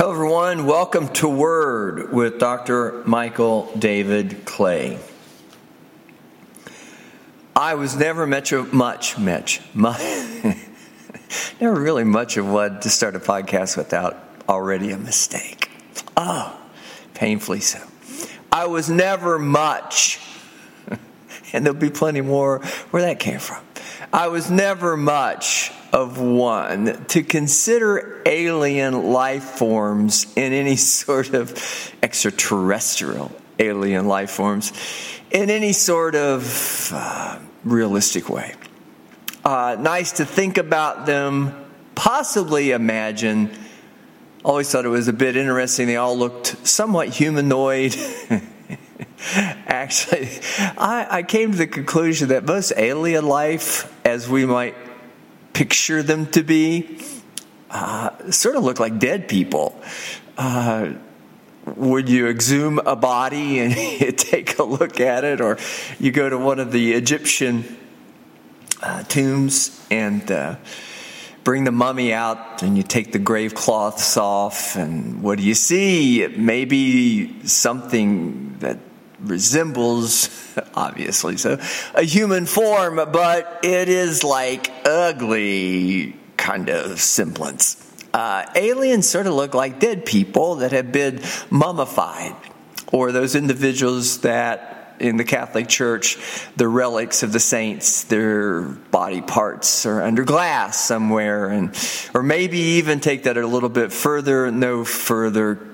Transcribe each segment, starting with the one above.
Hello, everyone. Welcome to Word with Dr. Michael David Clay. I was never much much, much, much never really much of what to start a podcast without already a mistake. Oh, painfully so. I was never much, and there'll be plenty more where that came from. I was never much of one to consider alien life forms in any sort of extraterrestrial alien life forms in any sort of uh, realistic way. Uh, nice to think about them, possibly imagine. Always thought it was a bit interesting. They all looked somewhat humanoid. Actually, I, I came to the conclusion that most alien life, as we might picture them to be uh, sort of look like dead people. Uh, would you exhume a body and take a look at it, or you go to one of the Egyptian uh, tombs and uh, bring the mummy out and you take the grave cloths off, and what do you see? Maybe something that resembles, obviously, so a human form, but it is like ugly kind of semblance. Uh, aliens sort of look like dead people that have been mummified, or those individuals that in the Catholic Church, the relics of the saints, their body parts are under glass somewhere, and or maybe even take that a little bit further, no further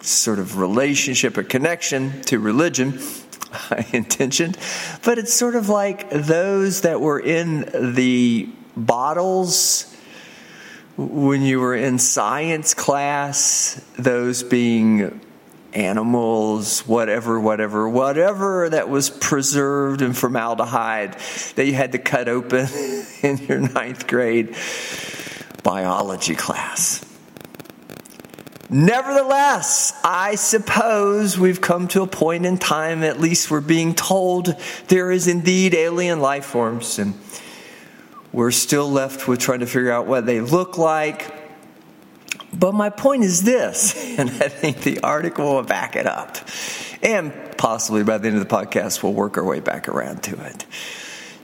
sort of relationship or connection to religion intentioned, but it's sort of like those that were in the bottles when you were in science class, those being animals, whatever, whatever, whatever that was preserved in formaldehyde that you had to cut open in your ninth grade biology class. Nevertheless, I suppose we've come to a point in time, at least we're being told there is indeed alien life forms, and we're still left with trying to figure out what they look like. But my point is this, and I think the article will back it up, and possibly by the end of the podcast, we'll work our way back around to it,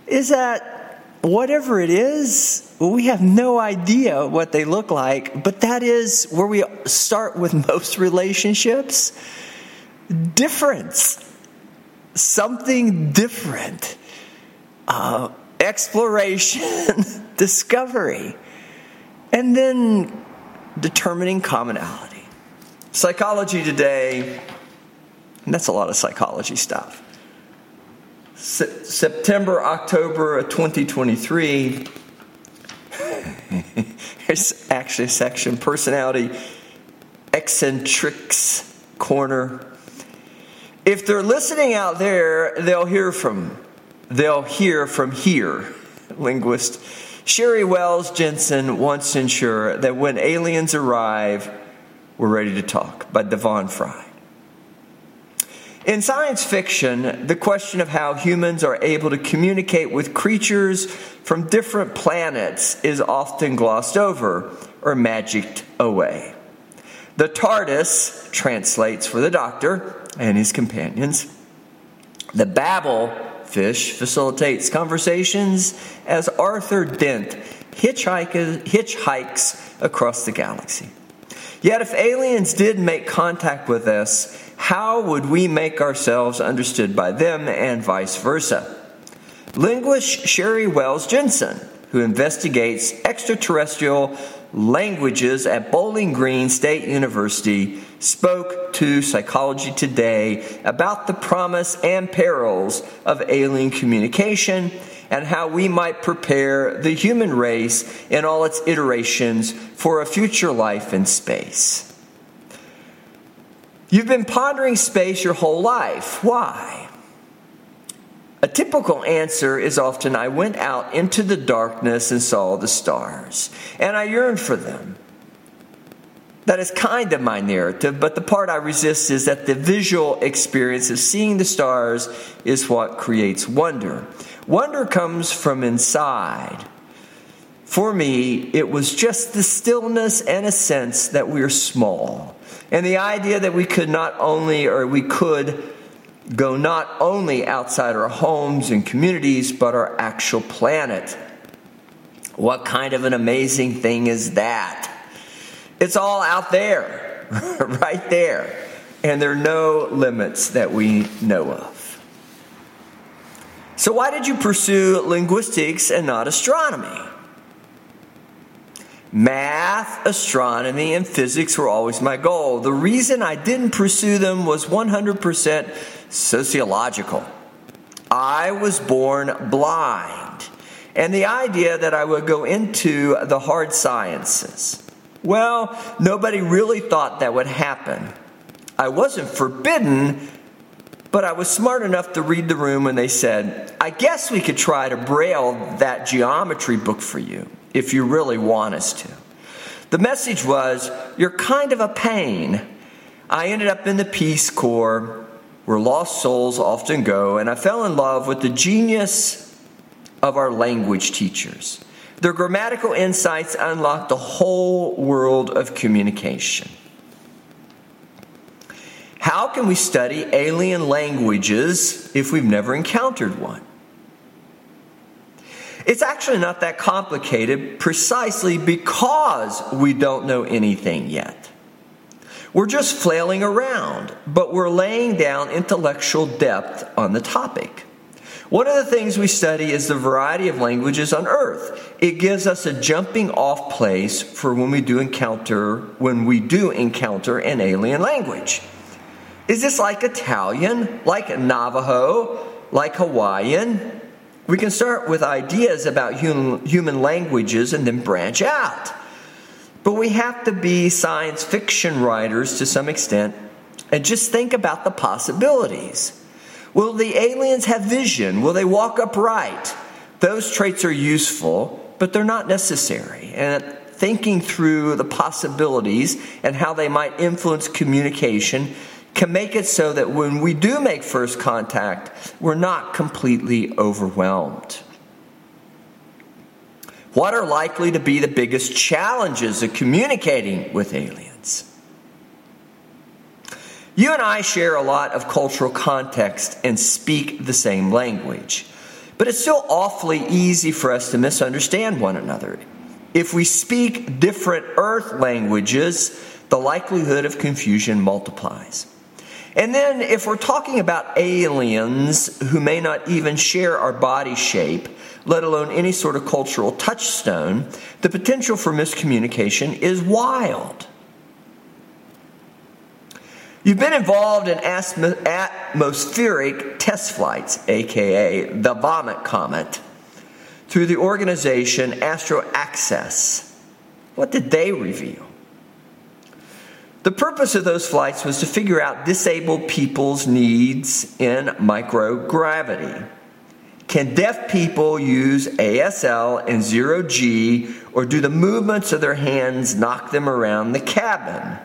is that whatever it is, we have no idea what they look like, but that is where we start with most relationships. Difference. Something different. Uh, exploration, discovery, and then determining commonality. Psychology today, and that's a lot of psychology stuff September, October of 2023, there's actually a section personality eccentrics corner. If they're listening out there, they'll hear from they'll hear from here. Linguist Sheri Wells Jensen wants to ensure that when aliens arrive, we're ready to talk by Devon Frye. In science fiction, the question of how humans are able to communicate with creatures from different planets is often glossed over or magicked away. The TARDIS translates for the Doctor and his companions. The Babel fish facilitates conversations as Arthur Dent hitchhikes across the galaxy. Yet, if aliens did make contact with us, how would we make ourselves understood by them and vice versa? Linguist Sheri Wells Jensen, who investigates extraterrestrial languages at Bowling Green State University, spoke to Psychology Today about the promise and perils of alien communication and how we might prepare the human race in all its iterations for a future life in space. You've been pondering space your whole life. Why? A typical answer is often I went out into the darkness and saw the stars, and I yearned for them. That is kind of my narrative, but the part I resist is that the visual experience of seeing the stars is what creates wonder. Wonder comes from inside, For me, it was just the stillness and a sense that we are small. And the idea that we could not only, or we could go not only outside our homes and communities, but our actual planet. What kind of an amazing thing is that? It's all out there, right there. And there are no limits that we know of. So, why did you pursue linguistics and not astronomy? Math, astronomy, and physics were always my goal. The reason I didn't pursue them was 100% sociological. I was born blind, and the idea that I would go into the hard sciences. Well, nobody really thought that would happen. I wasn't forbidden, but I was smart enough to read the room when they said, I guess we could try to braille that geometry book for you if you really want us to. The message was, You're kind of a pain. I ended up in the Peace Corps, where lost souls often go, and I fell in love with the genius of our language teachers. Their grammatical insights unlocked the whole world of communication. How can we study alien languages if we've never encountered one? It's actually not that complicated precisely because we don't know anything yet. We're just flailing around, but we're laying down intellectual depth on the topic. One of the things we study is the variety of languages on earth. It gives us a jumping off place for when we do encounter when we do encounter an alien language. Is this like Italian, like Navajo, like Hawaiian, we can start with ideas about human, human languages and then branch out. But we have to be science fiction writers to some extent and just think about the possibilities. Will the aliens have vision? Will they walk upright? Those traits are useful, but they're not necessary. And thinking through the possibilities and how they might influence communication can make it so that when we do make first contact, we're not completely overwhelmed. What are likely to be the biggest challenges of communicating with aliens? You and I share a lot of cultural context and speak the same language, but it's still awfully easy for us to misunderstand one another. If we speak different earth languages, the likelihood of confusion multiplies. And then, if we're talking about aliens who may not even share our body shape, let alone any sort of cultural touchstone, the potential for miscommunication is wild. You've been involved in atmospheric test flights, aka the Vomit Comet, through the organization Astro Access. What did they reveal? The purpose of those flights was to figure out disabled people's needs in microgravity. Can deaf people use ASL and zero G, or do the movements of their hands knock them around the cabin?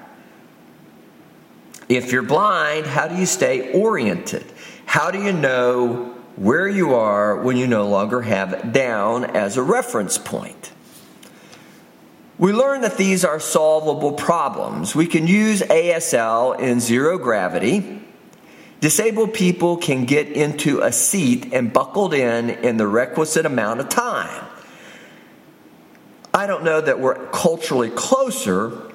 If you're blind, how do you stay oriented? How do you know where you are when you no longer have down as a reference point? We learn that these are solvable problems. We can use ASL in zero gravity. Disabled people can get into a seat and buckled in in the requisite amount of time. I don't know that we're culturally closer,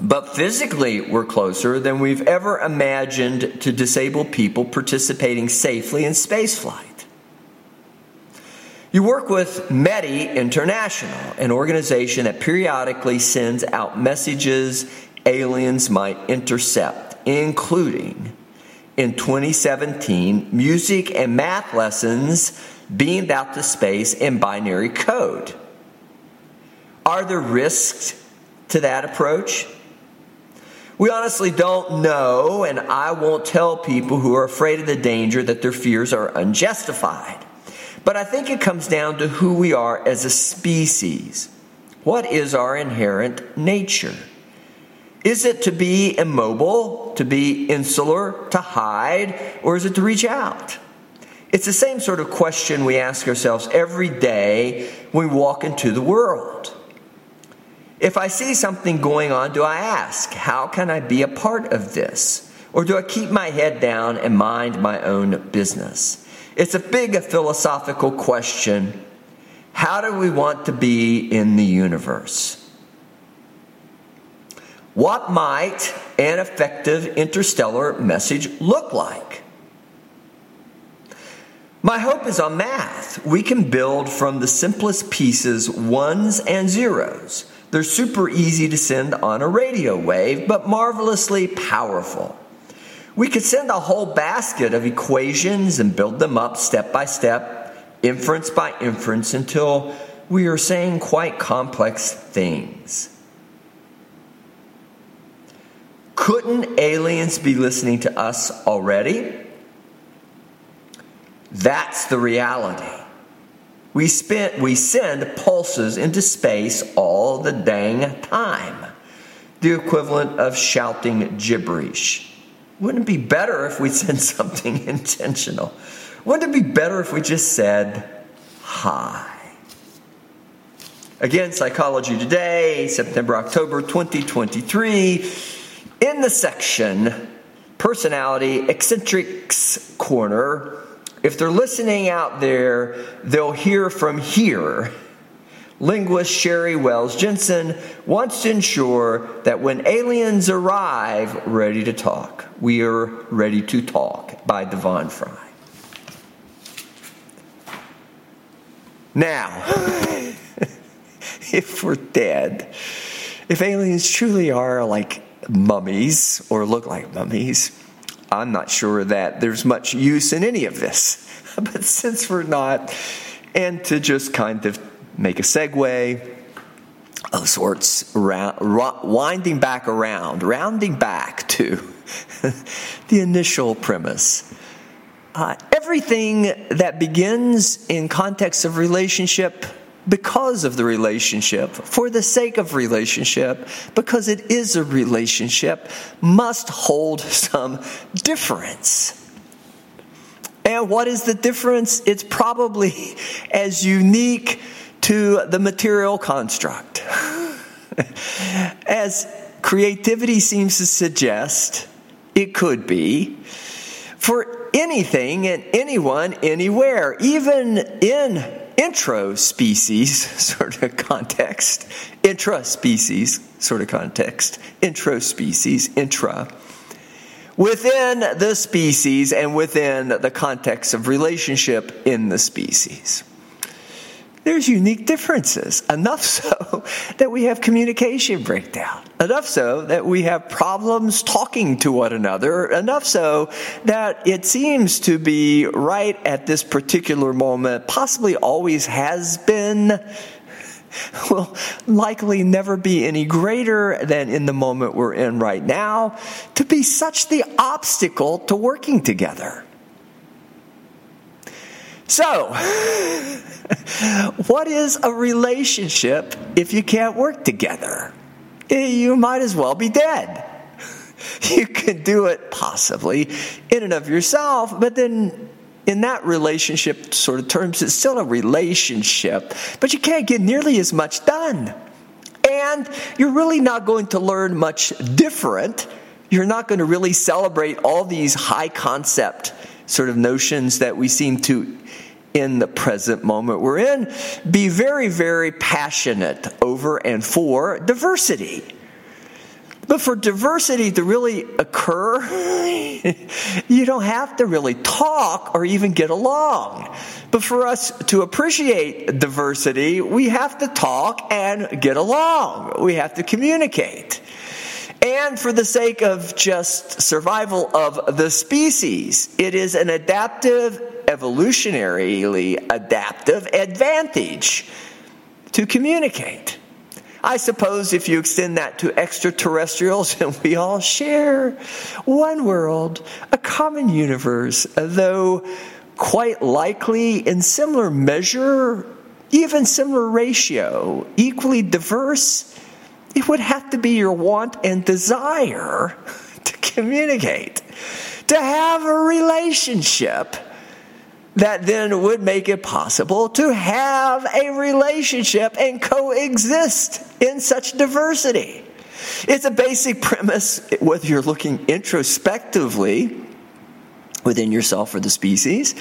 but physically we're closer than we've ever imagined to disabled people participating safely in spaceflight. You work with METI International, an organization that periodically sends out messages aliens might intercept, including in 2017 music and math lessons beamed out to space in binary code. Are there risks to that approach? We honestly don't know, and I won't tell people who are afraid of the danger that their fears are unjustified. But I think it comes down to who we are as a species. What is our inherent nature? Is it to be immobile, to be insular, to hide, or is it to reach out? It's the same sort of question we ask ourselves every day when we walk into the world. If I see something going on, do I ask, How can I be a part of this? Or do I keep my head down and mind my own business? It's a big philosophical question. How do we want to be in the universe? What might an effective interstellar message look like? My hope is on math. We can build from the simplest pieces ones and zeros. They're super easy to send on a radio wave, but marvelously powerful. We could send a whole basket of equations and build them up step by step, inference by inference, until we are saying quite complex things. Couldn't aliens be listening to us already? That's the reality. We, spent, we send pulses into space all the dang time. The equivalent of shouting gibberish. Wouldn't it be better if we said something intentional? Wouldn't it be better if we just said hi? Again, Psychology Today, September, October 2023 in the section Personality Eccentrics Corner. If they're listening out there, they'll hear from here. Linguist Sheri Wells Jensen wants to ensure that when aliens arrive, ready to talk, we are ready to talk by Devon Frye. Now, if we're dead, if aliens truly are like mummies or look like mummies. I'm not sure that there's much use in any of this. But since we're not, and to just kind of make a segue of sorts, winding back around, rounding back to the initial premise. Uh, everything that begins in context of relationship because of the relationship, for the sake of relationship, because it is a relationship, must hold some difference. And what is the difference? It's probably as unique to the material construct. as creativity seems to suggest, it could be. For anything and anyone, anywhere, even in intro species sort of context, intra species sort of context, intro species, intra. Within the species and within the context of relationship in the species there's unique differences. Enough so that we have communication breakdown. Enough so that we have problems talking to one another. Enough so that it seems to be right at this particular moment, possibly always has been, will likely never be any greater than in the moment we're in right now, to be such the obstacle to working together. So, what is a relationship if you can't work together? Eh, you might as well be dead. You can do it possibly in and of yourself, but then in that relationship sort of terms, it's still a relationship, but you can't get nearly as much done. And you're really not going to learn much different. You're not going to really celebrate all these high concept sort of notions that we seem to in the present moment we're in, be very, very passionate over and for diversity. But for diversity to really occur, you don't have to really talk or even get along. But for us to appreciate diversity, we have to talk and get along. We have to communicate. And for the sake of just survival of the species, it is an adaptive evolutionarily adaptive advantage to communicate. I suppose if you extend that to extraterrestrials and we all share one world, a common universe, though quite likely in similar measure, even similar ratio, equally diverse, it would have to be your want and desire to communicate, to have a relationship that then would make it possible to have a relationship and coexist in such diversity. It's a basic premise, whether you're looking introspectively within yourself or the species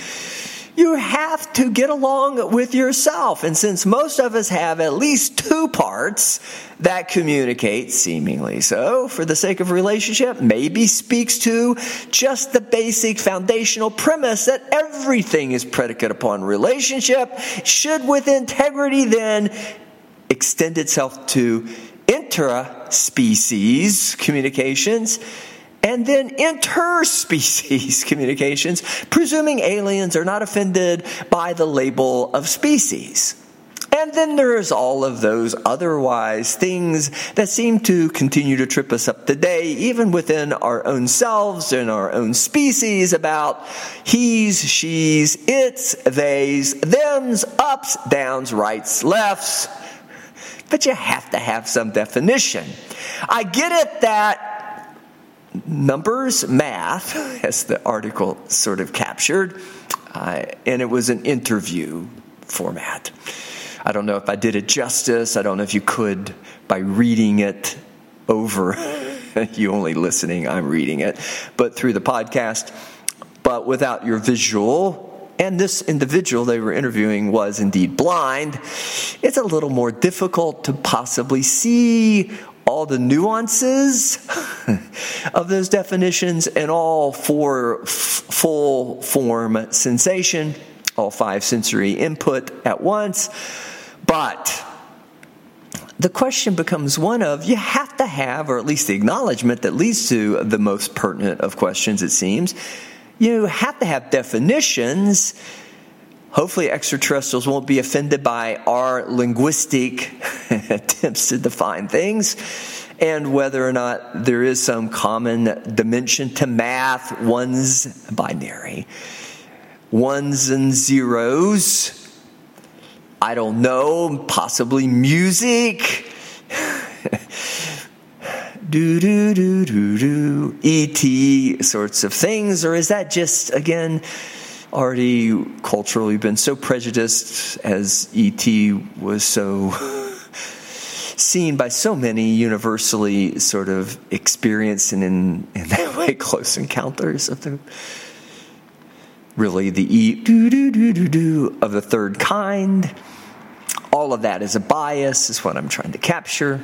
you have to get along with yourself. And since most of us have at least two parts that communicate, seemingly so, for the sake of relationship, maybe speaks to just the basic foundational premise that everything is predicate upon relationship, should with integrity then extend itself to intra-species communications and then interspecies communications, presuming aliens are not offended by the label of species. And then there's all of those otherwise things that seem to continue to trip us up today, even within our own selves and our own species, about he's, she's, it's, they's, them's, ups, downs, rights, lefts. But you have to have some definition. I get it that numbers, math, as the article sort of captured, uh, and it was an interview format. I don't know if I did it justice. I don't know if you could by reading it over. you only listening, I'm reading it, but through the podcast. But without your visual, and this individual they were interviewing was indeed blind, it's a little more difficult to possibly see all the nuances of those definitions and all four f- full form sensation, all five sensory input at once. But the question becomes one of you have to have, or at least the acknowledgement that leads to the most pertinent of questions, it seems. You have to have definitions Hopefully, extraterrestrials won't be offended by our linguistic attempts to define things and whether or not there is some common dimension to math, ones, binary, ones and zeros. I don't know, possibly music. do do do do do ET sorts of things, or is that just again already culturally been so prejudiced as ET was so seen by so many universally sort of experienced and in, in that way close encounters of the really the E do do do do do of the third kind. All of that is a bias, is what I'm trying to capture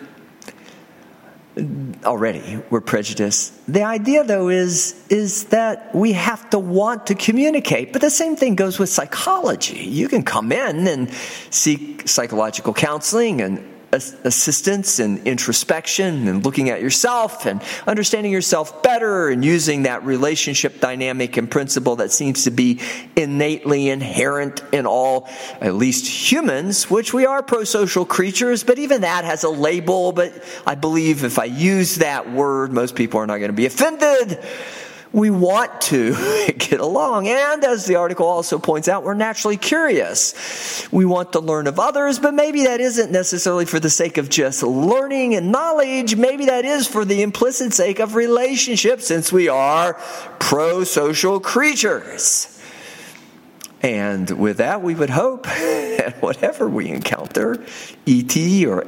already we're prejudiced. The idea though is is that we have to want to communicate. But the same thing goes with psychology. You can come in and seek psychological counseling and assistance and introspection and looking at yourself and understanding yourself better and using that relationship dynamic and principle that seems to be innately inherent in all, at least humans, which we are pro social creatures, but even that has a label. But I believe if I use that word, most people are not going to be offended we want to get along. And as the article also points out, we're naturally curious. We want to learn of others, but maybe that isn't necessarily for the sake of just learning and knowledge. Maybe that is for the implicit sake of relationship, since we are pro social creatures. And with that, we would hope that whatever we encounter, ET or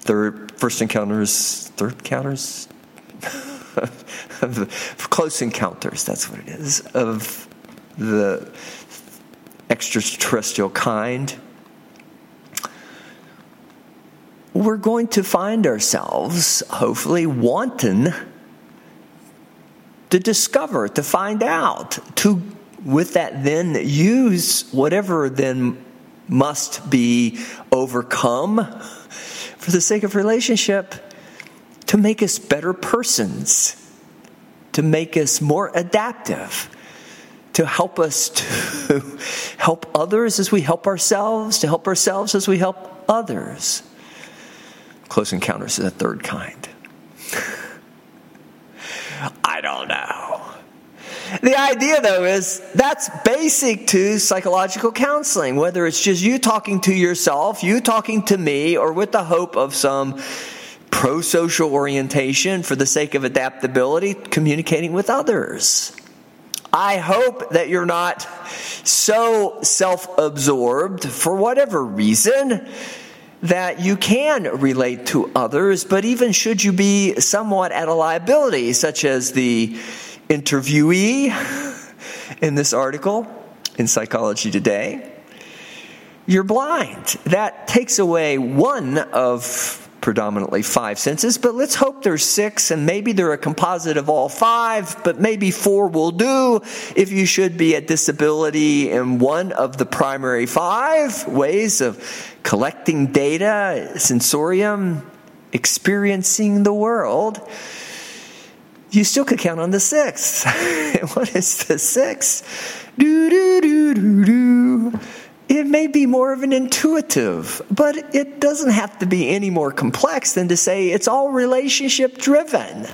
third, first encounters, third encounters, of close encounters, that's what it is, of the extraterrestrial kind, we're going to find ourselves, hopefully, wanting to discover, to find out, to, with that, then use whatever then must be overcome for the sake of relationship to make us better persons, to make us more adaptive, to help us to help others as we help ourselves, to help ourselves as we help others. Close encounters is a third kind. I don't know. The idea, though, is that's basic to psychological counseling, whether it's just you talking to yourself, you talking to me, or with the hope of some pro social orientation for the sake of adaptability, communicating with others. I hope that you're not so self absorbed for whatever reason that you can relate to others, but even should you be somewhat at a liability, such as the interviewee in this article in Psychology Today, you're blind. That takes away one of predominantly five senses, but let's hope there's six, and maybe they're a composite of all five, but maybe four will do if you should be at disability in one of the primary five ways of collecting data, sensorium, experiencing the world. You still could count on the sixth. what is the sixth? Do, do, do, do, do more of an intuitive, but it doesn't have to be any more complex than to say it's all relationship driven.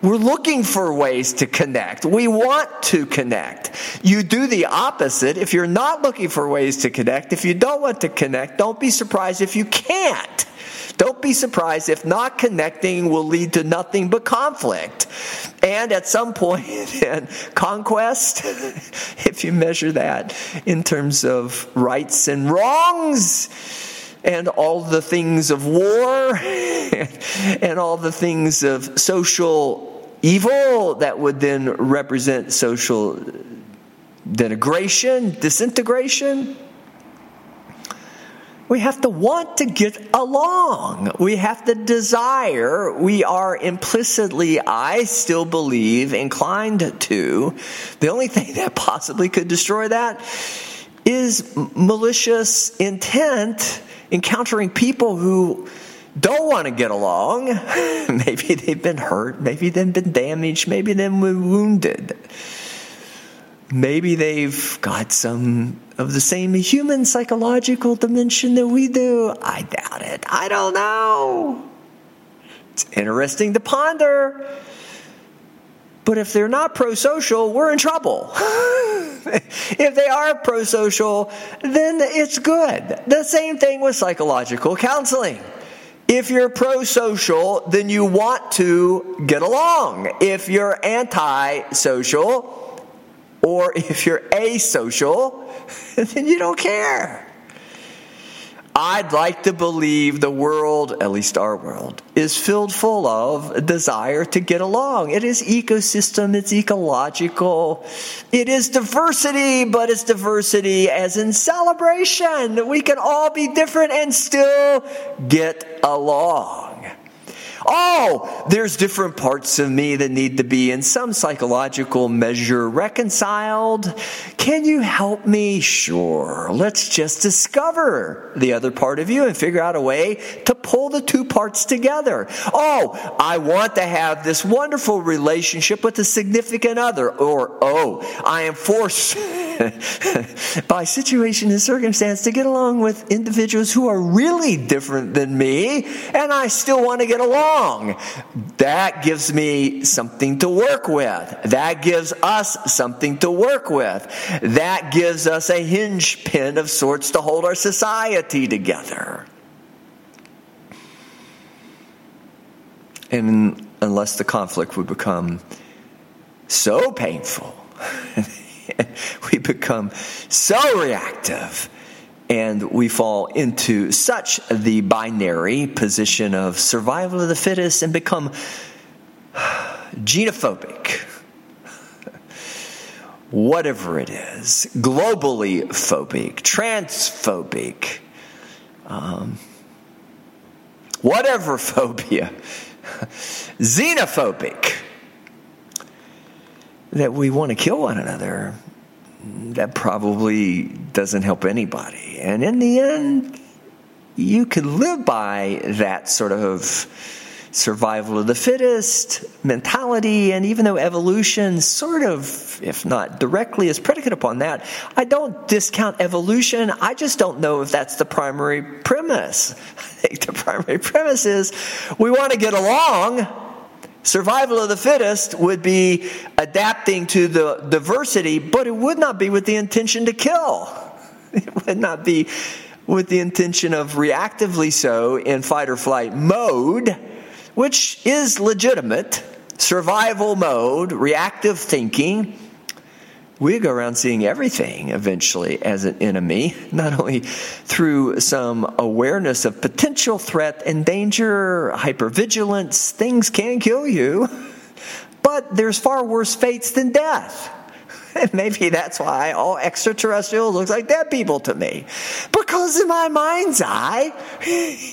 We're looking for ways to connect. We want to connect. You do the opposite. If you're not looking for ways to connect, if you don't want to connect, don't be surprised if you can't. Don't be surprised if not connecting will lead to nothing but conflict. And at some point in conquest, if you measure that in terms of rights and wrongs, and all the things of war and all the things of social evil that would then represent social denigration, disintegration. We have to want to get along. We have to desire. We are implicitly, I still believe, inclined to. The only thing that possibly could destroy that is malicious intent encountering people who don't want to get along. maybe they've been hurt, maybe they've been damaged, maybe they've been wounded. Maybe they've got some of the same human psychological dimension that we do. I doubt it. I don't know. It's interesting to ponder. But if they're not pro social, we're in trouble. if they are pro social, then it's good. The same thing with psychological counseling. If you're pro social, then you want to get along. If you're anti social, or if you're asocial, then you don't care. I'd like to believe the world, at least our world, is filled full of desire to get along. It is ecosystem, it's ecological, it is diversity, but it's diversity as in celebration. We can all be different and still get along. Oh, there's different parts of me that need to be in some psychological measure reconciled. Can you help me? Sure. Let's just discover the other part of you and figure out a way to pull the two parts together. Oh, I want to have this wonderful relationship with a significant other. Or, oh, I am forced by situation and circumstance to get along with individuals who are really different than me, and I still want to get along. That gives me something to work with. That gives us something to work with. That gives us a hinge pin of sorts to hold our society together. And unless the conflict would become so painful, we become so reactive and we fall into such the binary position of survival of the fittest and become genophobic. Whatever it is, globally phobic, transphobic, um, whatever phobia, xenophobic, that we want to kill one another that probably doesn't help anybody. And in the end, you can live by that sort of survival of the fittest mentality. And even though evolution sort of, if not directly, is predicated upon that, I don't discount evolution. I just don't know if that's the primary premise. I think the primary premise is we want to get along Survival of the fittest would be adapting to the diversity, but it would not be with the intention to kill. It would not be with the intention of reactively so in fight or flight mode, which is legitimate. survival mode, reactive thinking, we go around seeing everything eventually as an enemy, not only through some awareness of potential threat and danger, hypervigilance, things can kill you, but there's far worse fates than death. And maybe that's why all extraterrestrials look like dead people to me. Because in my mind's eye,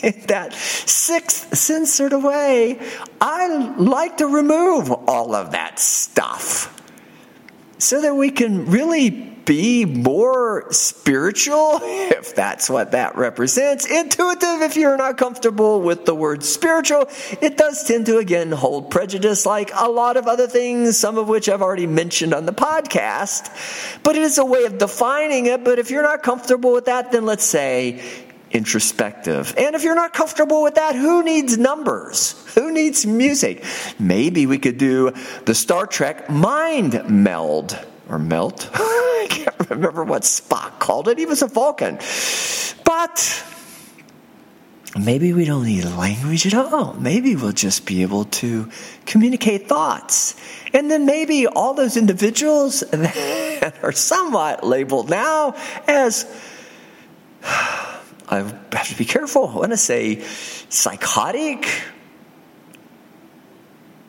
in that sixth sense sort of way, I like to remove all of that stuff so that we can really be more spiritual, if that's what that represents. Intuitive, if you're not comfortable with the word spiritual. It does tend to, again, hold prejudice like a lot of other things, some of which I've already mentioned on the podcast. But it is a way of defining it. But if you're not comfortable with that, then let's say introspective. And if you're not comfortable with that, who needs numbers? Who needs music? Maybe we could do the Star Trek mind meld or melt. I can't remember what Spock called it. He was a Vulcan. But maybe we don't need language at all. Maybe we'll just be able to communicate thoughts. And then maybe all those individuals that are somewhat labeled now as I have to be careful. I want to say psychotic,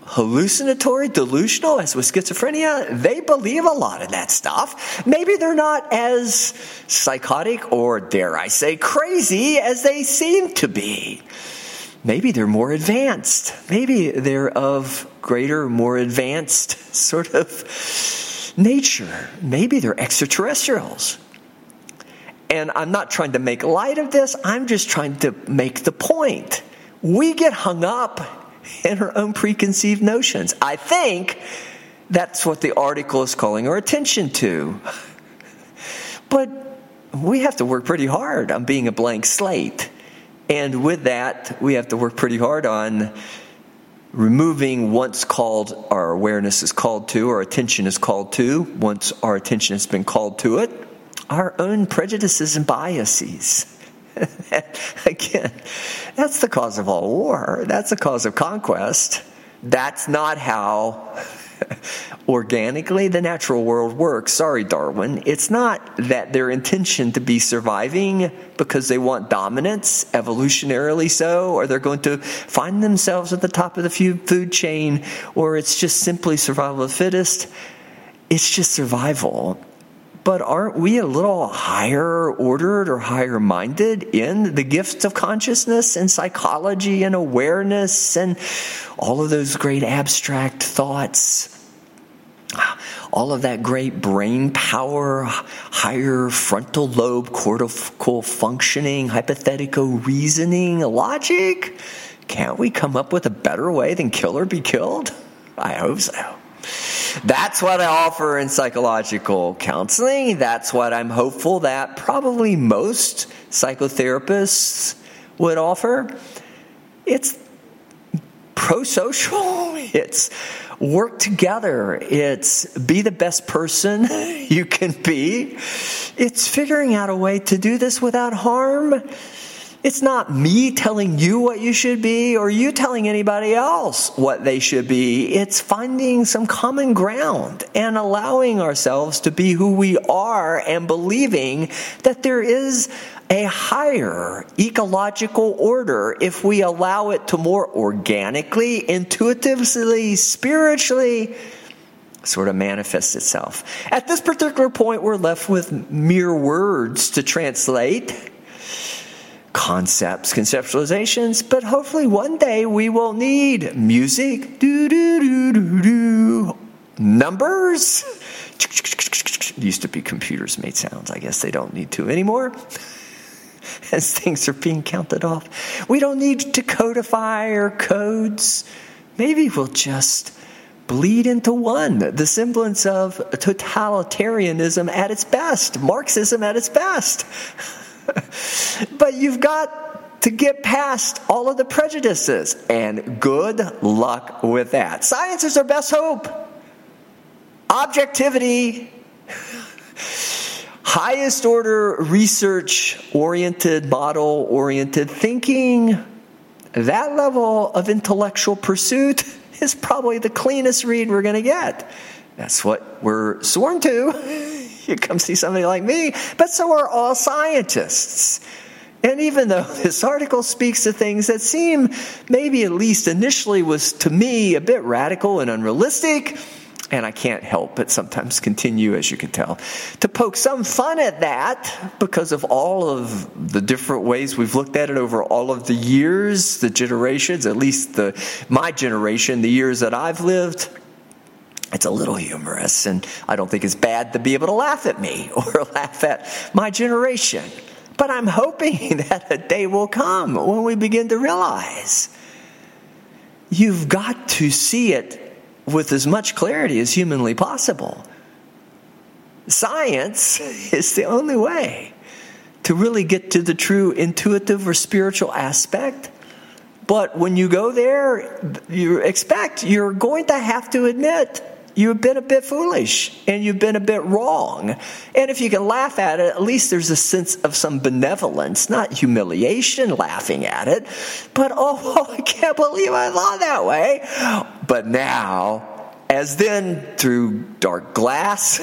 hallucinatory, delusional, as with schizophrenia. They believe a lot of that stuff. Maybe they're not as psychotic or, dare I say, crazy as they seem to be. Maybe they're more advanced. Maybe they're of greater, more advanced sort of nature. Maybe they're extraterrestrials. And I'm not trying to make light of this, I'm just trying to make the point. We get hung up in our own preconceived notions. I think that's what the article is calling our attention to. But we have to work pretty hard on being a blank slate. And with that, we have to work pretty hard on removing once called our awareness is called to, our attention is called to, once our attention has been called to it, our own prejudices and biases. Again, that's the cause of all war. That's the cause of conquest. That's not how organically the natural world works. Sorry, Darwin. It's not that their intention to be surviving because they want dominance, evolutionarily so, or they're going to find themselves at the top of the food chain, or it's just simply survival of the fittest. It's just survival but aren't we a little higher ordered or higher minded in the gifts of consciousness and psychology and awareness and all of those great abstract thoughts? all of that great brain power, higher frontal lobe cortical functioning, hypothetical reasoning, logic? Can't we come up with a better way than kill or be killed? I hope so. That's what I offer in psychological counseling. That's what I'm hopeful that probably most psychotherapists would offer. It's pro social, it's work together, it's be the best person you can be, it's figuring out a way to do this without harm it's not me telling you what you should be or you telling anybody else what they should be. It's finding some common ground and allowing ourselves to be who we are and believing that there is a higher ecological order if we allow it to more organically, intuitively, spiritually sort of manifest itself. At this particular point, we're left with mere words to translate concepts, conceptualizations, but hopefully one day we will need music, do do do do do, numbers. used to be computers made sounds. I guess they don't need to anymore. As things are being counted off, we don't need to codify our codes. Maybe we'll just bleed into one. The semblance of totalitarianism at its best, Marxism at its best. but you've got to get past all of the prejudices, and good luck with that. Science is our best hope. Objectivity, highest order research oriented, model oriented thinking, that level of intellectual pursuit is probably the cleanest read we're going to get. That's what we're sworn to. You come see somebody like me, but so are all scientists. And even though this article speaks to things that seem maybe at least initially was to me a bit radical and unrealistic, and I can't help but sometimes continue, as you can tell, to poke some fun at that because of all of the different ways we've looked at it over all of the years, the generations, at least the my generation, the years that I've lived. It's a little humorous, and I don't think it's bad to be able to laugh at me or laugh at my generation. But I'm hoping that a day will come when we begin to realize you've got to see it with as much clarity as humanly possible. Science is the only way to really get to the true intuitive or spiritual aspect. But when you go there, you expect you're going to have to admit you've been a bit foolish and you've been a bit wrong. And if you can laugh at it, at least there's a sense of some benevolence, not humiliation laughing at it, but oh, oh, I can't believe I thought that way. But now, as then through dark glass,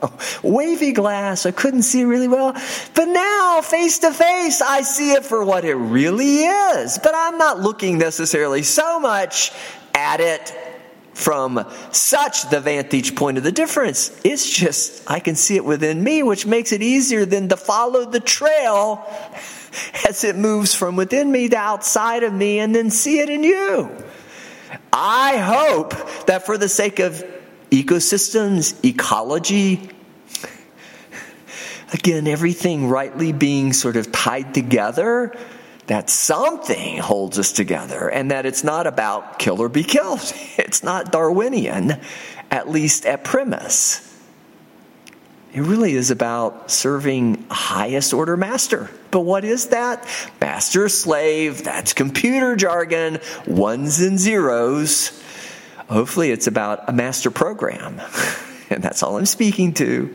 wavy glass, I couldn't see really well. But now, face to face, I see it for what it really is. But I'm not looking necessarily so much at it from such the vantage point of the difference. It's just, I can see it within me, which makes it easier than to follow the trail as it moves from within me to outside of me and then see it in you. I hope that for the sake of ecosystems, ecology, again, everything rightly being sort of tied together, that something holds us together and that it's not about kill or be killed. It's not Darwinian, at least at premise. It really is about serving highest order master. But what is that? Master slave, that's computer jargon, ones and zeros. Hopefully, it's about a master program. And that's all I'm speaking to.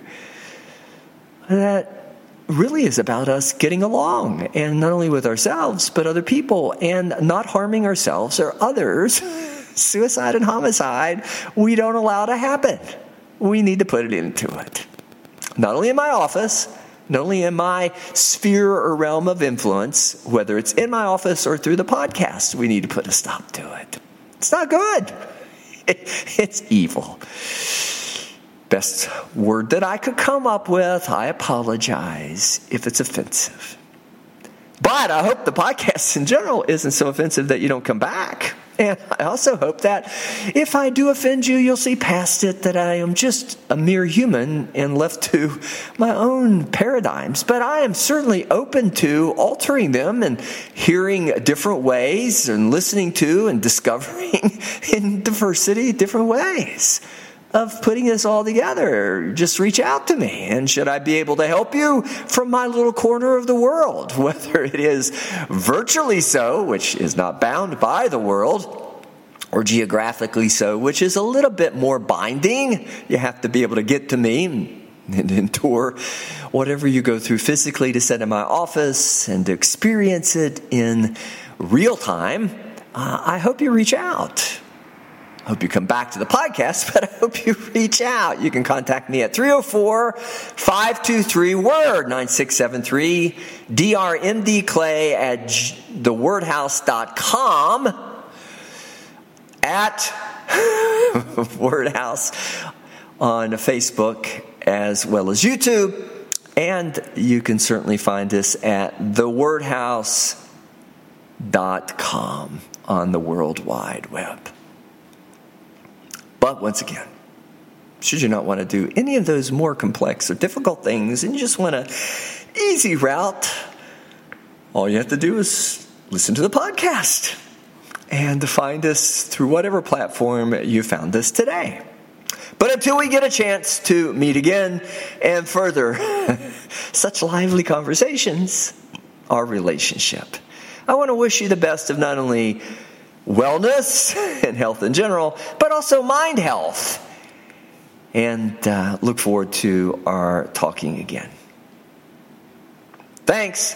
That really is about us getting along and not only with ourselves but other people and not harming ourselves or others. Suicide and homicide we don't allow to happen. We need to put it into it. Not only in my office not only in my sphere or realm of influence whether it's in my office or through the podcast we need to put a stop to it. It's not good. It's evil best word that I could come up with. I apologize if it's offensive. But I hope the podcast in general isn't so offensive that you don't come back. And I also hope that if I do offend you, you'll see past it that I am just a mere human and left to my own paradigms. But I am certainly open to altering them and hearing different ways and listening to and discovering in diversity different ways of putting this all together, just reach out to me. And should I be able to help you from my little corner of the world, whether it is virtually so, which is not bound by the world, or geographically so, which is a little bit more binding. You have to be able to get to me and endure whatever you go through physically to sit in my office and to experience it in real time. Uh, I hope you reach out. I hope you come back to the podcast, but I hope you reach out. You can contact me at 304 523 Word 9673 drmdclay at thewordhouse.com at Wordhouse on Facebook as well as YouTube. And you can certainly find us at thewordhouse.com on the World Wide Web. But once again, should you not want to do any of those more complex or difficult things and you just want an easy route, all you have to do is listen to the podcast and to find us through whatever platform you found us today. But until we get a chance to meet again and further such lively conversations, our relationship, I want to wish you the best of not only wellness and health in general, but also mind health. And uh, look forward to our talking again. Thanks.